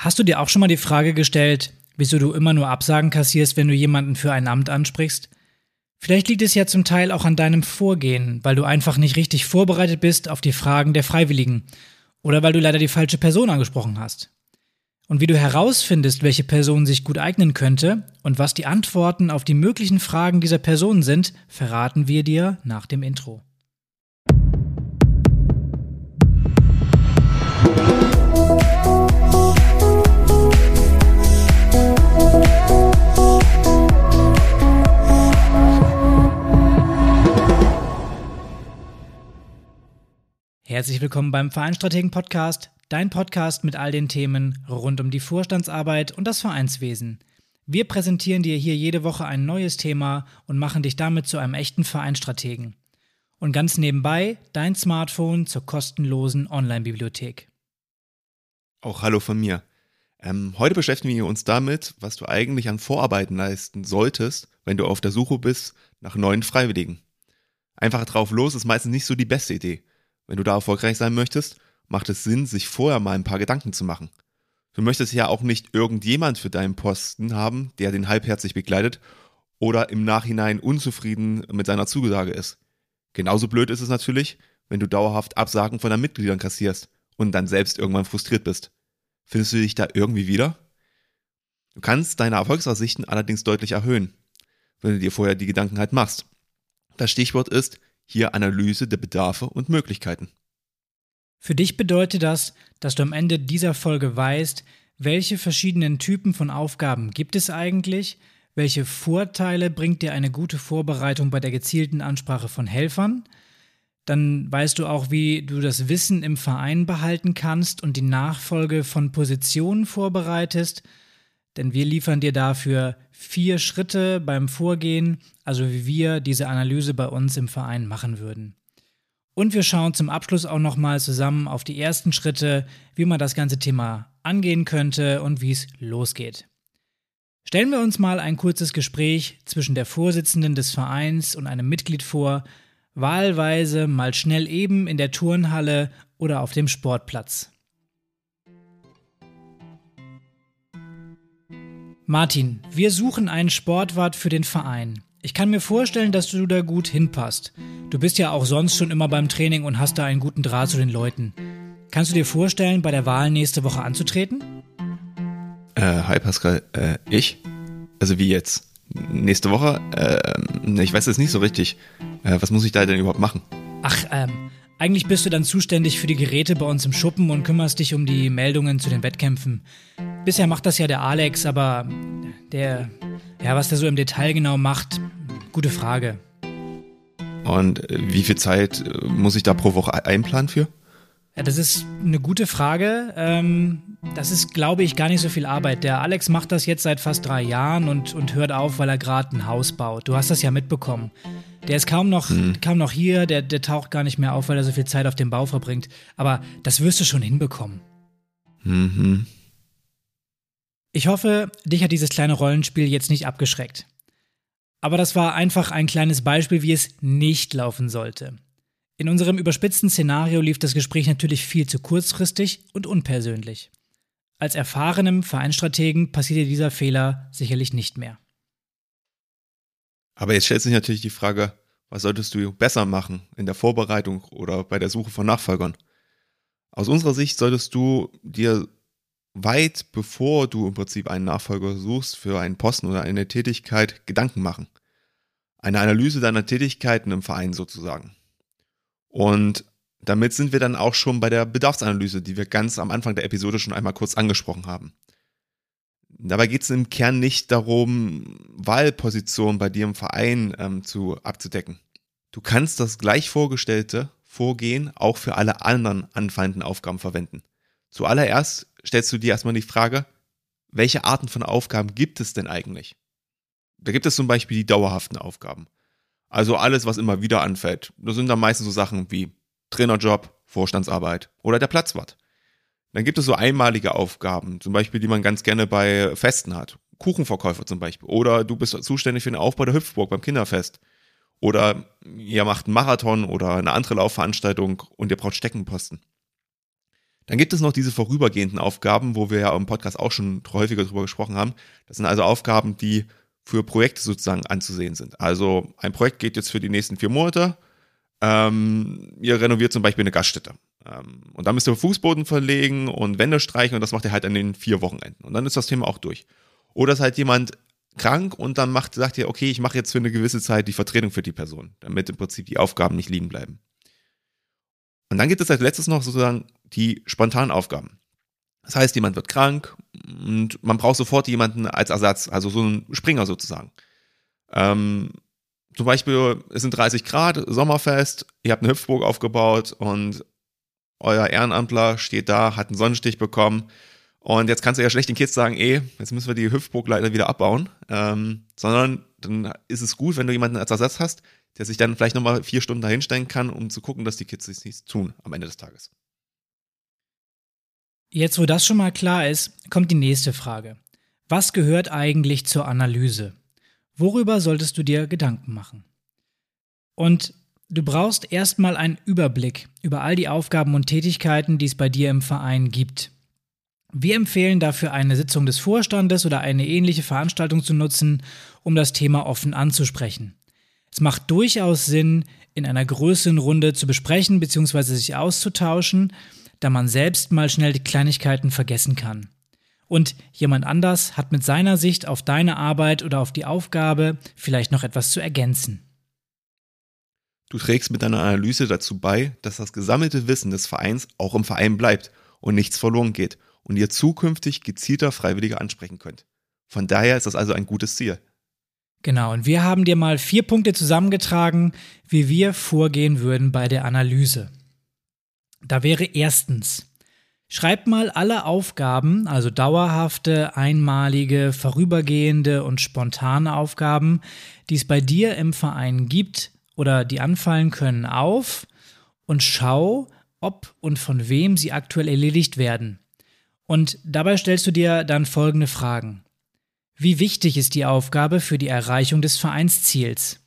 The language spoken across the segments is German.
Hast du dir auch schon mal die Frage gestellt, wieso du immer nur Absagen kassierst, wenn du jemanden für ein Amt ansprichst? Vielleicht liegt es ja zum Teil auch an deinem Vorgehen, weil du einfach nicht richtig vorbereitet bist auf die Fragen der Freiwilligen oder weil du leider die falsche Person angesprochen hast. Und wie du herausfindest, welche Person sich gut eignen könnte und was die Antworten auf die möglichen Fragen dieser Person sind, verraten wir dir nach dem Intro. Herzlich willkommen beim Vereinstrategen Podcast, dein Podcast mit all den Themen rund um die Vorstandsarbeit und das Vereinswesen. Wir präsentieren dir hier jede Woche ein neues Thema und machen dich damit zu einem echten Vereinstrategen. Und ganz nebenbei dein Smartphone zur kostenlosen Online-Bibliothek. Auch hallo von mir. Ähm, heute beschäftigen wir uns damit, was du eigentlich an Vorarbeiten leisten solltest, wenn du auf der Suche bist nach neuen Freiwilligen. Einfach drauf los ist meistens nicht so die beste Idee. Wenn du da erfolgreich sein möchtest, macht es Sinn, sich vorher mal ein paar Gedanken zu machen. Du möchtest ja auch nicht irgendjemand für deinen Posten haben, der den halbherzig begleitet oder im Nachhinein unzufrieden mit seiner Zusage ist. Genauso blöd ist es natürlich, wenn du dauerhaft Absagen von deinen Mitgliedern kassierst und dann selbst irgendwann frustriert bist. Findest du dich da irgendwie wieder? Du kannst deine Erfolgsaussichten allerdings deutlich erhöhen, wenn du dir vorher die Gedanken halt machst. Das Stichwort ist hier Analyse der Bedarfe und Möglichkeiten. Für dich bedeutet das, dass du am Ende dieser Folge weißt, welche verschiedenen Typen von Aufgaben gibt es eigentlich, welche Vorteile bringt dir eine gute Vorbereitung bei der gezielten Ansprache von Helfern, dann weißt du auch, wie du das Wissen im Verein behalten kannst und die Nachfolge von Positionen vorbereitest denn wir liefern dir dafür vier Schritte beim Vorgehen, also wie wir diese Analyse bei uns im Verein machen würden. Und wir schauen zum Abschluss auch nochmal zusammen auf die ersten Schritte, wie man das ganze Thema angehen könnte und wie es losgeht. Stellen wir uns mal ein kurzes Gespräch zwischen der Vorsitzenden des Vereins und einem Mitglied vor, wahlweise mal schnell eben in der Turnhalle oder auf dem Sportplatz. Martin, wir suchen einen Sportwart für den Verein. Ich kann mir vorstellen, dass du da gut hinpasst. Du bist ja auch sonst schon immer beim Training und hast da einen guten Draht zu den Leuten. Kannst du dir vorstellen, bei der Wahl nächste Woche anzutreten? Äh, hi Pascal, äh, ich? Also wie jetzt? Nächste Woche? Äh, ich weiß jetzt nicht so richtig. Äh, was muss ich da denn überhaupt machen? Ach, ähm, eigentlich bist du dann zuständig für die Geräte bei uns im Schuppen und kümmerst dich um die Meldungen zu den Wettkämpfen. Bisher macht das ja der Alex, aber der, ja, was der so im Detail genau macht, gute Frage. Und äh, wie viel Zeit äh, muss ich da pro Woche einplanen für? Ja, das ist eine gute Frage. Ähm, das ist, glaube ich, gar nicht so viel Arbeit. Der Alex macht das jetzt seit fast drei Jahren und, und hört auf, weil er gerade ein Haus baut. Du hast das ja mitbekommen. Der ist kaum noch, hm. kaum noch hier, der, der taucht gar nicht mehr auf, weil er so viel Zeit auf dem Bau verbringt. Aber das wirst du schon hinbekommen. Mhm. Ich hoffe, dich hat dieses kleine Rollenspiel jetzt nicht abgeschreckt. Aber das war einfach ein kleines Beispiel, wie es nicht laufen sollte. In unserem überspitzten Szenario lief das Gespräch natürlich viel zu kurzfristig und unpersönlich. Als erfahrenem Vereinstrategen passierte dieser Fehler sicherlich nicht mehr. Aber jetzt stellt sich natürlich die Frage, was solltest du besser machen in der Vorbereitung oder bei der Suche von Nachfolgern? Aus unserer Sicht solltest du dir weit bevor du im Prinzip einen Nachfolger suchst für einen Posten oder eine Tätigkeit Gedanken machen. Eine Analyse deiner Tätigkeiten im Verein sozusagen. Und damit sind wir dann auch schon bei der Bedarfsanalyse, die wir ganz am Anfang der Episode schon einmal kurz angesprochen haben. Dabei geht es im Kern nicht darum, Wahlpositionen bei dir im Verein ähm, zu abzudecken. Du kannst das gleich vorgestellte Vorgehen auch für alle anderen anfallenden Aufgaben verwenden. Zuallererst stellst du dir erstmal die Frage, welche Arten von Aufgaben gibt es denn eigentlich? Da gibt es zum Beispiel die dauerhaften Aufgaben. Also alles, was immer wieder anfällt. Das sind dann meistens so Sachen wie Trainerjob, Vorstandsarbeit oder der Platzwart. Dann gibt es so einmalige Aufgaben, zum Beispiel, die man ganz gerne bei Festen hat. Kuchenverkäufer zum Beispiel. Oder du bist zuständig für den Aufbau der Hüpfburg beim Kinderfest. Oder ihr macht einen Marathon oder eine andere Laufveranstaltung und ihr braucht Steckenposten. Dann gibt es noch diese vorübergehenden Aufgaben, wo wir ja im Podcast auch schon häufiger drüber gesprochen haben. Das sind also Aufgaben, die für Projekte sozusagen anzusehen sind. Also ein Projekt geht jetzt für die nächsten vier Monate. Ähm, ihr renoviert zum Beispiel eine Gaststätte. Ähm, und dann müsst ihr Fußboden verlegen und Wände streichen und das macht ihr halt an den vier Wochenenden. Und dann ist das Thema auch durch. Oder ist halt jemand krank und dann macht, sagt ihr, okay, ich mache jetzt für eine gewisse Zeit die Vertretung für die Person, damit im Prinzip die Aufgaben nicht liegen bleiben. Und dann gibt es als letztes noch sozusagen die spontanen Aufgaben. Das heißt, jemand wird krank und man braucht sofort jemanden als Ersatz, also so einen Springer sozusagen. Ähm, zum Beispiel, es sind 30 Grad, Sommerfest, ihr habt eine Hüpfburg aufgebaut und euer Ehrenamtler steht da, hat einen Sonnenstich bekommen und jetzt kannst du ja schlecht den Kids sagen, ey, jetzt müssen wir die Hüpfburg leider wieder abbauen, ähm, sondern dann ist es gut, wenn du jemanden als Ersatz hast, der sich dann vielleicht nochmal vier Stunden dahinstellen kann, um zu gucken, dass die Kids nichts tun am Ende des Tages. Jetzt, wo das schon mal klar ist, kommt die nächste Frage. Was gehört eigentlich zur Analyse? Worüber solltest du dir Gedanken machen? Und du brauchst erstmal einen Überblick über all die Aufgaben und Tätigkeiten, die es bei dir im Verein gibt. Wir empfehlen dafür eine Sitzung des Vorstandes oder eine ähnliche Veranstaltung zu nutzen, um das Thema offen anzusprechen. Es macht durchaus Sinn, in einer größeren Runde zu besprechen bzw. sich auszutauschen, da man selbst mal schnell die Kleinigkeiten vergessen kann. Und jemand anders hat mit seiner Sicht auf deine Arbeit oder auf die Aufgabe vielleicht noch etwas zu ergänzen. Du trägst mit deiner Analyse dazu bei, dass das gesammelte Wissen des Vereins auch im Verein bleibt und nichts verloren geht und ihr zukünftig gezielter Freiwillige ansprechen könnt. Von daher ist das also ein gutes Ziel. Genau, und wir haben dir mal vier Punkte zusammengetragen, wie wir vorgehen würden bei der Analyse. Da wäre erstens, schreib mal alle Aufgaben, also dauerhafte, einmalige, vorübergehende und spontane Aufgaben, die es bei dir im Verein gibt oder die anfallen können, auf und schau, ob und von wem sie aktuell erledigt werden. Und dabei stellst du dir dann folgende Fragen. Wie wichtig ist die Aufgabe für die Erreichung des Vereinsziels?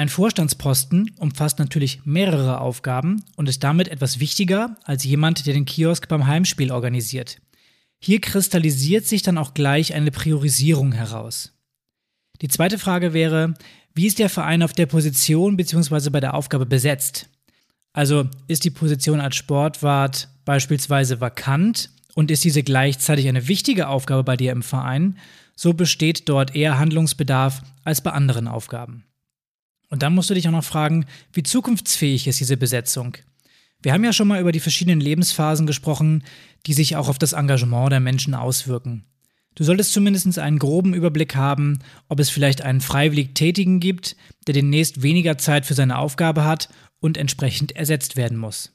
Ein Vorstandsposten umfasst natürlich mehrere Aufgaben und ist damit etwas wichtiger als jemand, der den Kiosk beim Heimspiel organisiert. Hier kristallisiert sich dann auch gleich eine Priorisierung heraus. Die zweite Frage wäre, wie ist der Verein auf der Position bzw. bei der Aufgabe besetzt? Also ist die Position als Sportwart beispielsweise vakant und ist diese gleichzeitig eine wichtige Aufgabe bei dir im Verein, so besteht dort eher Handlungsbedarf als bei anderen Aufgaben. Und dann musst du dich auch noch fragen, wie zukunftsfähig ist diese Besetzung? Wir haben ja schon mal über die verschiedenen Lebensphasen gesprochen, die sich auch auf das Engagement der Menschen auswirken. Du solltest zumindest einen groben Überblick haben, ob es vielleicht einen freiwillig Tätigen gibt, der demnächst weniger Zeit für seine Aufgabe hat und entsprechend ersetzt werden muss.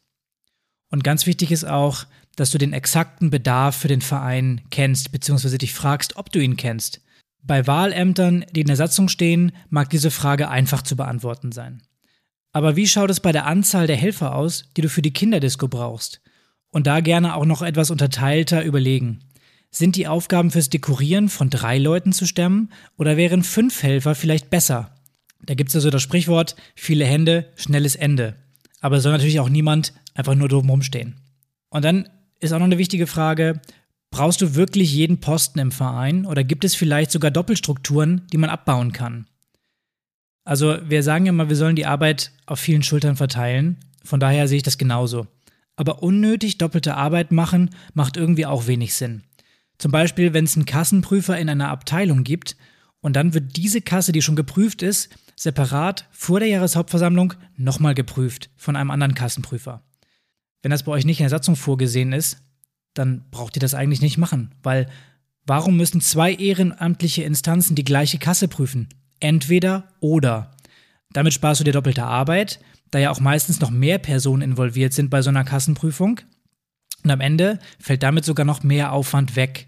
Und ganz wichtig ist auch, dass du den exakten Bedarf für den Verein kennst, beziehungsweise dich fragst, ob du ihn kennst. Bei Wahlämtern, die in der Satzung stehen, mag diese Frage einfach zu beantworten sein. Aber wie schaut es bei der Anzahl der Helfer aus, die du für die Kinderdisco brauchst? Und da gerne auch noch etwas unterteilter überlegen. Sind die Aufgaben fürs Dekorieren von drei Leuten zu stemmen oder wären fünf Helfer vielleicht besser? Da gibt es also das Sprichwort, viele Hände, schnelles Ende. Aber es soll natürlich auch niemand einfach nur dumm rumstehen. Und dann ist auch noch eine wichtige Frage, brauchst du wirklich jeden Posten im Verein oder gibt es vielleicht sogar Doppelstrukturen, die man abbauen kann? Also wir sagen ja mal, wir sollen die Arbeit auf vielen Schultern verteilen, von daher sehe ich das genauso. Aber unnötig doppelte Arbeit machen macht irgendwie auch wenig Sinn. Zum Beispiel, wenn es einen Kassenprüfer in einer Abteilung gibt und dann wird diese Kasse, die schon geprüft ist, separat vor der Jahreshauptversammlung nochmal geprüft von einem anderen Kassenprüfer. Wenn das bei euch nicht in der Satzung vorgesehen ist, dann braucht ihr das eigentlich nicht machen, weil warum müssen zwei ehrenamtliche Instanzen die gleiche Kasse prüfen? Entweder oder. Damit sparst du dir doppelte Arbeit, da ja auch meistens noch mehr Personen involviert sind bei so einer Kassenprüfung. Und am Ende fällt damit sogar noch mehr Aufwand weg.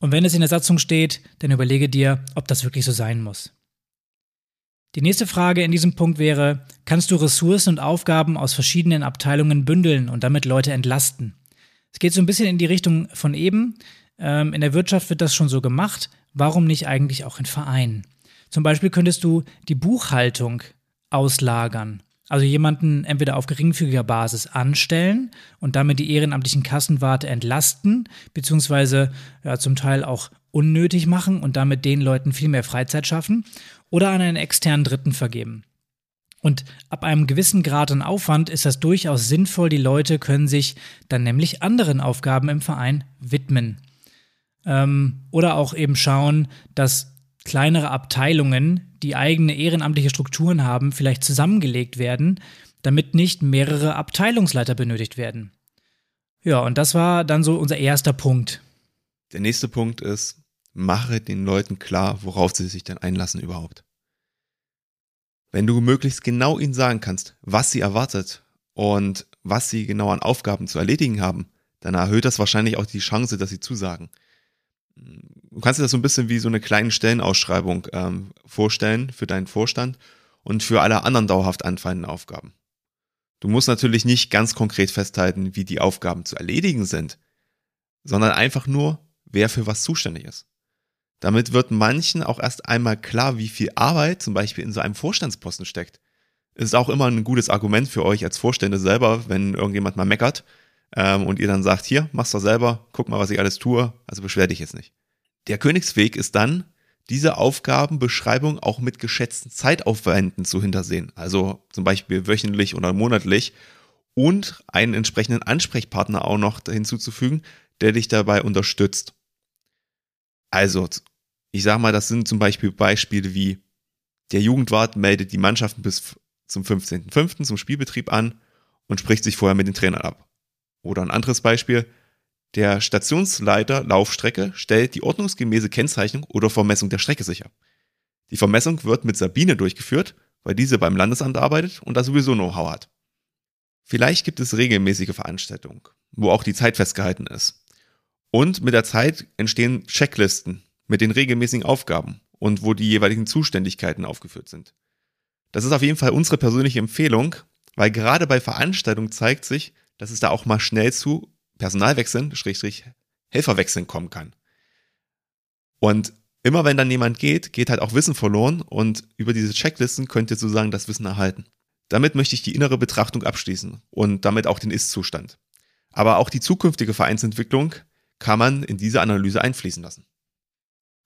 Und wenn es in der Satzung steht, dann überlege dir, ob das wirklich so sein muss. Die nächste Frage in diesem Punkt wäre, kannst du Ressourcen und Aufgaben aus verschiedenen Abteilungen bündeln und damit Leute entlasten? Es geht so ein bisschen in die Richtung von eben. Ähm, in der Wirtschaft wird das schon so gemacht. Warum nicht eigentlich auch in Vereinen? Zum Beispiel könntest du die Buchhaltung auslagern Also jemanden entweder auf geringfügiger Basis anstellen und damit die ehrenamtlichen Kassenwarte entlasten, beziehungsweise ja, zum Teil auch unnötig machen und damit den Leuten viel mehr Freizeit schaffen, oder an einen externen Dritten vergeben. Und ab einem gewissen Grad an Aufwand ist das durchaus sinnvoll. Die Leute können sich dann nämlich anderen Aufgaben im Verein widmen. Ähm, oder auch eben schauen, dass kleinere Abteilungen, die eigene ehrenamtliche Strukturen haben, vielleicht zusammengelegt werden, damit nicht mehrere Abteilungsleiter benötigt werden. Ja, und das war dann so unser erster Punkt. Der nächste Punkt ist, mache den Leuten klar, worauf sie sich denn einlassen überhaupt. Wenn du möglichst genau ihnen sagen kannst, was sie erwartet und was sie genau an Aufgaben zu erledigen haben, dann erhöht das wahrscheinlich auch die Chance, dass sie zusagen. Du kannst dir das so ein bisschen wie so eine kleine Stellenausschreibung ähm, vorstellen für deinen Vorstand und für alle anderen dauerhaft anfallenden Aufgaben. Du musst natürlich nicht ganz konkret festhalten, wie die Aufgaben zu erledigen sind, sondern einfach nur, wer für was zuständig ist. Damit wird manchen auch erst einmal klar, wie viel Arbeit zum Beispiel in so einem Vorstandsposten steckt. Ist auch immer ein gutes Argument für euch als Vorstände selber, wenn irgendjemand mal meckert ähm, und ihr dann sagt, hier, mach's doch selber, guck mal, was ich alles tue, also beschwer dich jetzt nicht. Der Königsweg ist dann, diese Aufgabenbeschreibung auch mit geschätzten Zeitaufwänden zu hintersehen, also zum Beispiel wöchentlich oder monatlich und einen entsprechenden Ansprechpartner auch noch hinzuzufügen, der dich dabei unterstützt. Also, ich sag mal, das sind zum Beispiel Beispiele wie der Jugendwart meldet die Mannschaften bis zum 15.05. zum Spielbetrieb an und spricht sich vorher mit den Trainern ab. Oder ein anderes Beispiel, der Stationsleiter Laufstrecke stellt die ordnungsgemäße Kennzeichnung oder Vermessung der Strecke sicher. Die Vermessung wird mit Sabine durchgeführt, weil diese beim Landesamt arbeitet und da sowieso Know-how hat. Vielleicht gibt es regelmäßige Veranstaltungen, wo auch die Zeit festgehalten ist. Und mit der Zeit entstehen Checklisten mit den regelmäßigen Aufgaben und wo die jeweiligen Zuständigkeiten aufgeführt sind. Das ist auf jeden Fall unsere persönliche Empfehlung, weil gerade bei Veranstaltungen zeigt sich, dass es da auch mal schnell zu Personalwechseln, Schrägstrich Helferwechseln kommen kann. Und immer wenn dann jemand geht, geht halt auch Wissen verloren und über diese Checklisten könnt ihr sozusagen das Wissen erhalten. Damit möchte ich die innere Betrachtung abschließen und damit auch den Ist-Zustand. Aber auch die zukünftige Vereinsentwicklung kann man in diese Analyse einfließen lassen.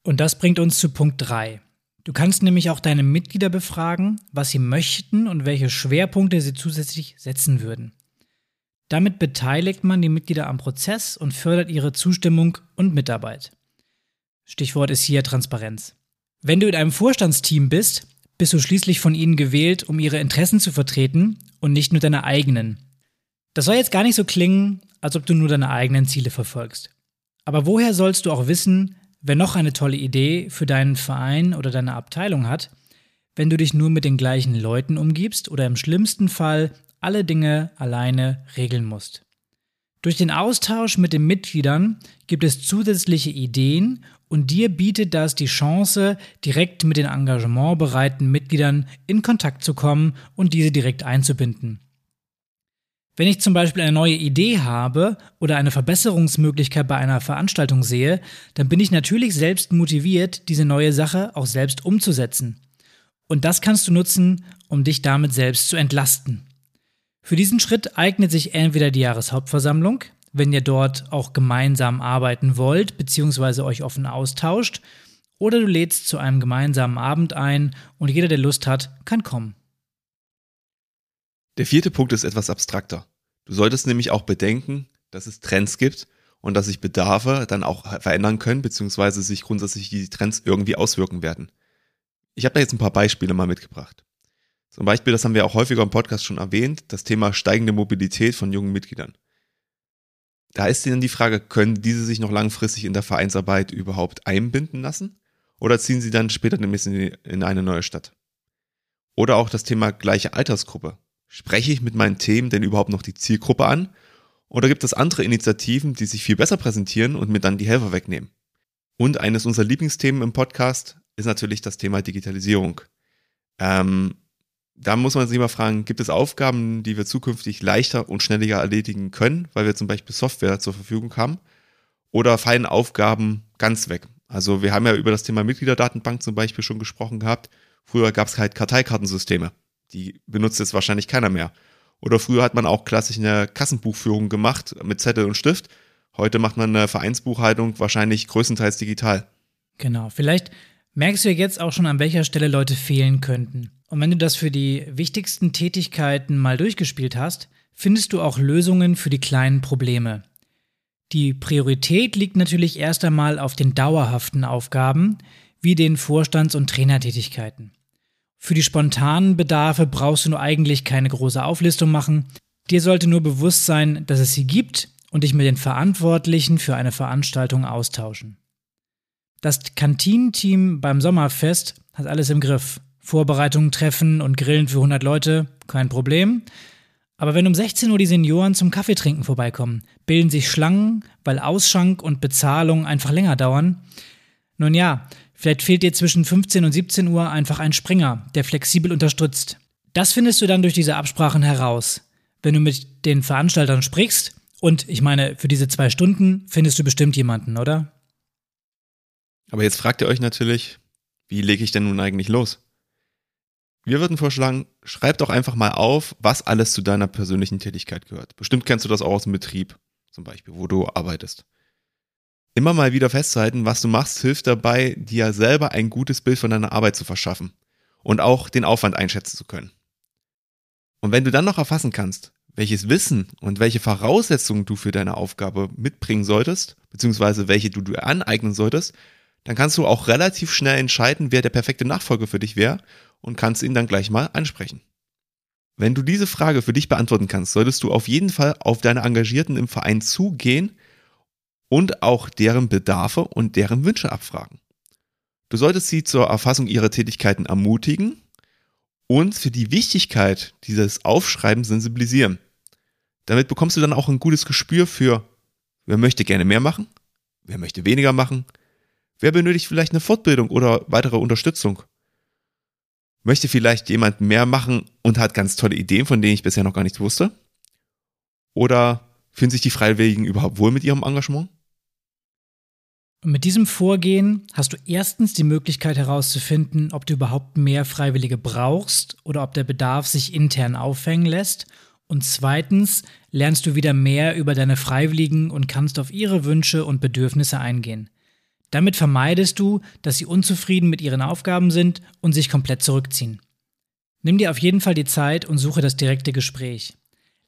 Und das bringt uns zu Punkt 3. Du kannst nämlich auch deine Mitglieder befragen, was sie möchten und welche Schwerpunkte sie zusätzlich setzen würden. Damit beteiligt man die Mitglieder am Prozess und fördert ihre Zustimmung und Mitarbeit. Stichwort ist hier Transparenz. Wenn du in einem Vorstandsteam bist, bist du schließlich von ihnen gewählt, um ihre Interessen zu vertreten und nicht nur deine eigenen. Das soll jetzt gar nicht so klingen, als ob du nur deine eigenen Ziele verfolgst. Aber woher sollst du auch wissen, wer noch eine tolle Idee für deinen Verein oder deine Abteilung hat, wenn du dich nur mit den gleichen Leuten umgibst oder im schlimmsten Fall alle Dinge alleine regeln musst? Durch den Austausch mit den Mitgliedern gibt es zusätzliche Ideen und dir bietet das die Chance, direkt mit den engagementbereiten Mitgliedern in Kontakt zu kommen und diese direkt einzubinden. Wenn ich zum Beispiel eine neue Idee habe oder eine Verbesserungsmöglichkeit bei einer Veranstaltung sehe, dann bin ich natürlich selbst motiviert, diese neue Sache auch selbst umzusetzen. Und das kannst du nutzen, um dich damit selbst zu entlasten. Für diesen Schritt eignet sich entweder die Jahreshauptversammlung, wenn ihr dort auch gemeinsam arbeiten wollt bzw. euch offen austauscht, oder du lädst zu einem gemeinsamen Abend ein und jeder, der Lust hat, kann kommen. Der vierte Punkt ist etwas abstrakter. Du solltest nämlich auch bedenken, dass es Trends gibt und dass sich Bedarfe dann auch verändern können, beziehungsweise sich grundsätzlich die Trends irgendwie auswirken werden. Ich habe da jetzt ein paar Beispiele mal mitgebracht. Zum Beispiel, das haben wir auch häufiger im Podcast schon erwähnt, das Thema steigende Mobilität von jungen Mitgliedern. Da ist dann die Frage, können diese sich noch langfristig in der Vereinsarbeit überhaupt einbinden lassen? Oder ziehen sie dann später demnächst in eine neue Stadt? Oder auch das Thema gleiche Altersgruppe. Spreche ich mit meinen Themen denn überhaupt noch die Zielgruppe an? Oder gibt es andere Initiativen, die sich viel besser präsentieren und mir dann die Helfer wegnehmen? Und eines unserer Lieblingsthemen im Podcast ist natürlich das Thema Digitalisierung. Ähm, da muss man sich mal fragen, gibt es Aufgaben, die wir zukünftig leichter und schneller erledigen können, weil wir zum Beispiel Software zur Verfügung haben? Oder fallen Aufgaben ganz weg? Also wir haben ja über das Thema Mitgliederdatenbank zum Beispiel schon gesprochen gehabt. Früher gab es halt Karteikartensysteme Die benutzt jetzt wahrscheinlich keiner mehr. Oder früher hat man auch klassisch eine Kassenbuchführung gemacht mit Zettel und Stift. Heute macht man eine Vereinsbuchhaltung wahrscheinlich größtenteils digital. Genau. Vielleicht merkst du jetzt auch schon, an welcher Stelle Leute fehlen könnten. Und wenn du das für die wichtigsten Tätigkeiten mal durchgespielt hast, findest du auch Lösungen für die kleinen Probleme. Die Priorität liegt natürlich erst einmal auf den dauerhaften Aufgaben, wie den Vorstands- und Trainertätigkeiten. Für die spontanen Bedarfe brauchst du nur eigentlich keine große Auflistung machen. Dir sollte nur bewusst sein, dass es sie gibt und dich mit den Verantwortlichen für eine Veranstaltung austauschen. Das Kantinenteam beim Sommerfest hat alles im Griff. Vorbereitungen treffen und grillen für 100 Leute, kein Problem. Aber wenn um 16 Uhr die Senioren zum Kaffeetrinken vorbeikommen, bilden sich Schlangen, weil Ausschank und Bezahlung einfach länger dauern. Nun ja, vielleicht fehlt dir zwischen 15 und 17 Uhr einfach ein Springer, der flexibel unterstützt. Das findest du dann durch diese Absprachen heraus. Wenn du mit den Veranstaltern sprichst, und ich meine, für diese zwei Stunden findest du bestimmt jemanden, oder? Aber jetzt fragt ihr euch natürlich, wie lege ich denn nun eigentlich los? Wir würden vorschlagen, schreib doch einfach mal auf, was alles zu deiner persönlichen Tätigkeit gehört. Bestimmt kennst du das auch aus dem Betrieb, zum Beispiel, wo du arbeitest. Immer mal wieder festzuhalten, was du machst, hilft dabei, dir selber ein gutes Bild von deiner Arbeit zu verschaffen und auch den Aufwand einschätzen zu können. Und wenn du dann noch erfassen kannst, welches Wissen und welche Voraussetzungen du für deine Aufgabe mitbringen solltest, beziehungsweise welche du dir aneignen solltest, dann kannst du auch relativ schnell entscheiden, wer der perfekte Nachfolger für dich wäre und kannst ihn dann gleich mal ansprechen. Wenn du diese Frage für dich beantworten kannst, solltest du auf jeden Fall auf deine Engagierten im Verein zugehen und auch deren Bedarfe und deren Wünsche abfragen. Du solltest sie zur Erfassung ihrer Tätigkeiten ermutigen und für die Wichtigkeit dieses Aufschreibens sensibilisieren. Damit bekommst du dann auch ein gutes Gespür für, wer möchte gerne mehr machen, wer möchte weniger machen, wer benötigt vielleicht eine Fortbildung oder weitere Unterstützung Möchte vielleicht jemand mehr machen und hat ganz tolle Ideen, von denen ich bisher noch gar nichts wusste? Oder fühlen sich die Freiwilligen überhaupt wohl mit ihrem Engagement? Und mit diesem Vorgehen hast du erstens die Möglichkeit herauszufinden, ob du überhaupt mehr Freiwillige brauchst oder ob der Bedarf sich intern aufhängen lässt. Und zweitens lernst du wieder mehr über deine Freiwilligen und kannst auf ihre Wünsche und Bedürfnisse eingehen. Damit vermeidest du, dass sie unzufrieden mit ihren Aufgaben sind und sich komplett zurückziehen. Nimm dir auf jeden Fall die Zeit und suche das direkte Gespräch.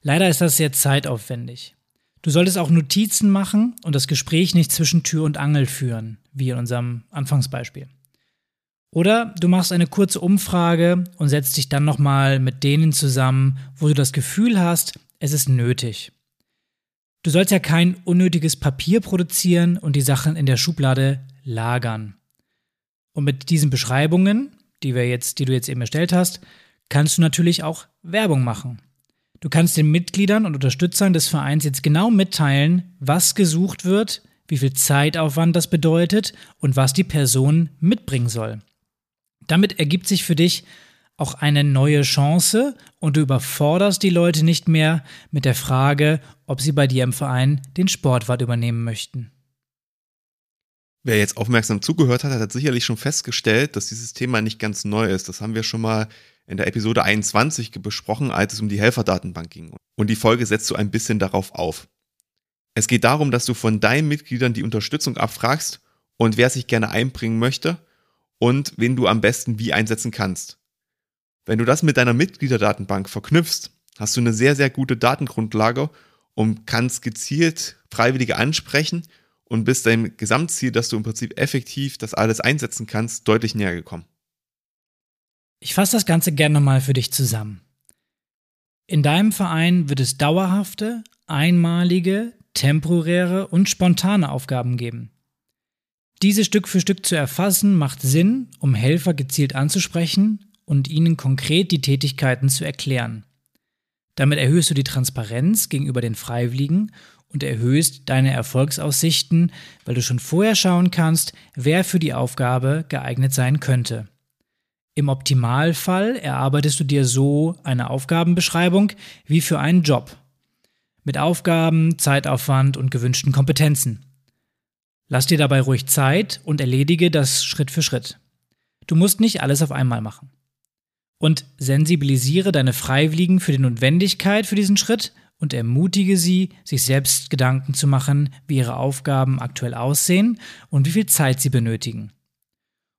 Leider ist das sehr zeitaufwendig. Du solltest auch Notizen machen und das Gespräch nicht zwischen Tür und Angel führen, wie in unserem Anfangsbeispiel. Oder du machst eine kurze Umfrage und setzt dich dann nochmal mit denen zusammen, wo du das Gefühl hast, es ist nötig. Du sollst ja kein unnötiges Papier produzieren und die Sachen in der Schublade lagern. Und mit diesen Beschreibungen, die wir jetzt, die du jetzt eben erstellt hast, kannst du natürlich auch Werbung machen. Du kannst den Mitgliedern und Unterstützern des Vereins jetzt genau mitteilen, was gesucht wird, wie viel Zeitaufwand das bedeutet und was die Person mitbringen soll. Damit ergibt sich für dich auch eine neue Chance und du überforderst die Leute nicht mehr mit der Frage, ob sie bei dir im Verein den Sportwart übernehmen möchten. Wer jetzt aufmerksam zugehört hat, hat sicherlich schon festgestellt, dass dieses Thema nicht ganz neu ist. Das haben wir schon mal in der Episode 21 besprochen, als es um die Helferdatenbank ging. Und die Folge setzt so ein bisschen darauf auf. Es geht darum, dass du von deinen Mitgliedern die Unterstützung abfragst und wer sich gerne einbringen möchte und wen du am besten wie einsetzen kannst. Wenn du das mit deiner Mitgliederdatenbank verknüpfst, hast du eine sehr, sehr gute Datengrundlage und kannst gezielt Freiwillige ansprechen und bist deinem Gesamtziel, dass du im Prinzip effektiv das alles einsetzen kannst, deutlich näher gekommen. Ich fasse das Ganze gerne nochmal für dich zusammen. In deinem Verein wird es dauerhafte, einmalige, temporäre und spontane Aufgaben geben. Diese Stück für Stück zu erfassen macht Sinn, um Helfer gezielt anzusprechen und ihnen konkret die Tätigkeiten zu erklären. Damit erhöhst du die Transparenz gegenüber den Freiwilligen und erhöhst deine Erfolgsaussichten, weil du schon vorher schauen kannst, wer für die Aufgabe geeignet sein könnte. Im Optimalfall erarbeitest du dir so eine Aufgabenbeschreibung wie für einen Job. Mit Aufgaben, Zeitaufwand und gewünschten Kompetenzen. Lass dir dabei ruhig Zeit und erledige das Schritt für Schritt. Du musst nicht alles auf einmal machen. und sensibilisiere deine Freiwilligen für die Notwendigkeit für diesen Schritt und ermutige sie, sich selbst Gedanken zu machen, wie ihre Aufgaben aktuell aussehen und wie viel Zeit sie benötigen.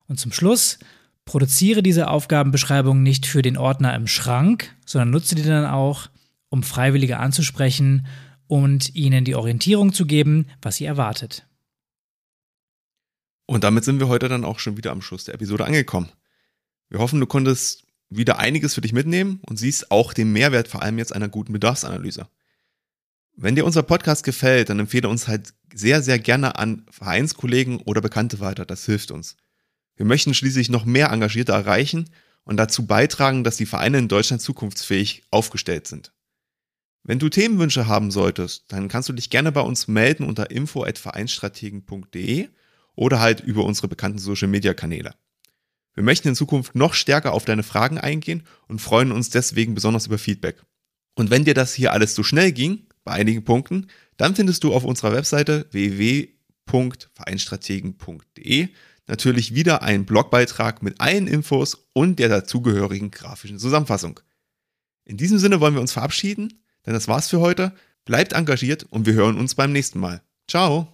Und zum Schluss, produziere diese Aufgabenbeschreibung nicht für den Ordner im Schrank, sondern nutze die dann auch, um Freiwillige anzusprechen und ihnen die Orientierung zu geben, was sie erwartet. Und damit sind wir heute dann auch schon wieder am Schluss der Episode angekommen. Wir hoffen, du konntest wieder einiges für dich mitnehmen und siehst auch den Mehrwert vor allem jetzt einer guten Bedarfsanalyse. Wenn dir unser Podcast gefällt, dann empfehle uns halt sehr, sehr gerne an Vereinskollegen oder Bekannte weiter. Das hilft uns. Wir möchten schließlich noch mehr Engagierte erreichen und dazu beitragen, dass die Vereine in Deutschland zukunftsfähig aufgestellt sind. Wenn du Themenwünsche haben solltest, dann kannst du dich gerne bei uns melden unter info@vereinsstrategen.de oder halt über unsere bekannten Social Media Kanäle. Wir möchten in Zukunft noch stärker auf deine Fragen eingehen und freuen uns deswegen besonders über Feedback. Und wenn dir das hier alles zu schnell ging, bei einigen Punkten, dann findest du auf unserer Webseite www.vereinstrategen.de natürlich wieder einen Blogbeitrag mit allen Infos und der dazugehörigen grafischen Zusammenfassung. In diesem Sinne wollen wir uns verabschieden, denn das war's für heute. Bleibt engagiert und wir hören uns beim nächsten Mal. Ciao!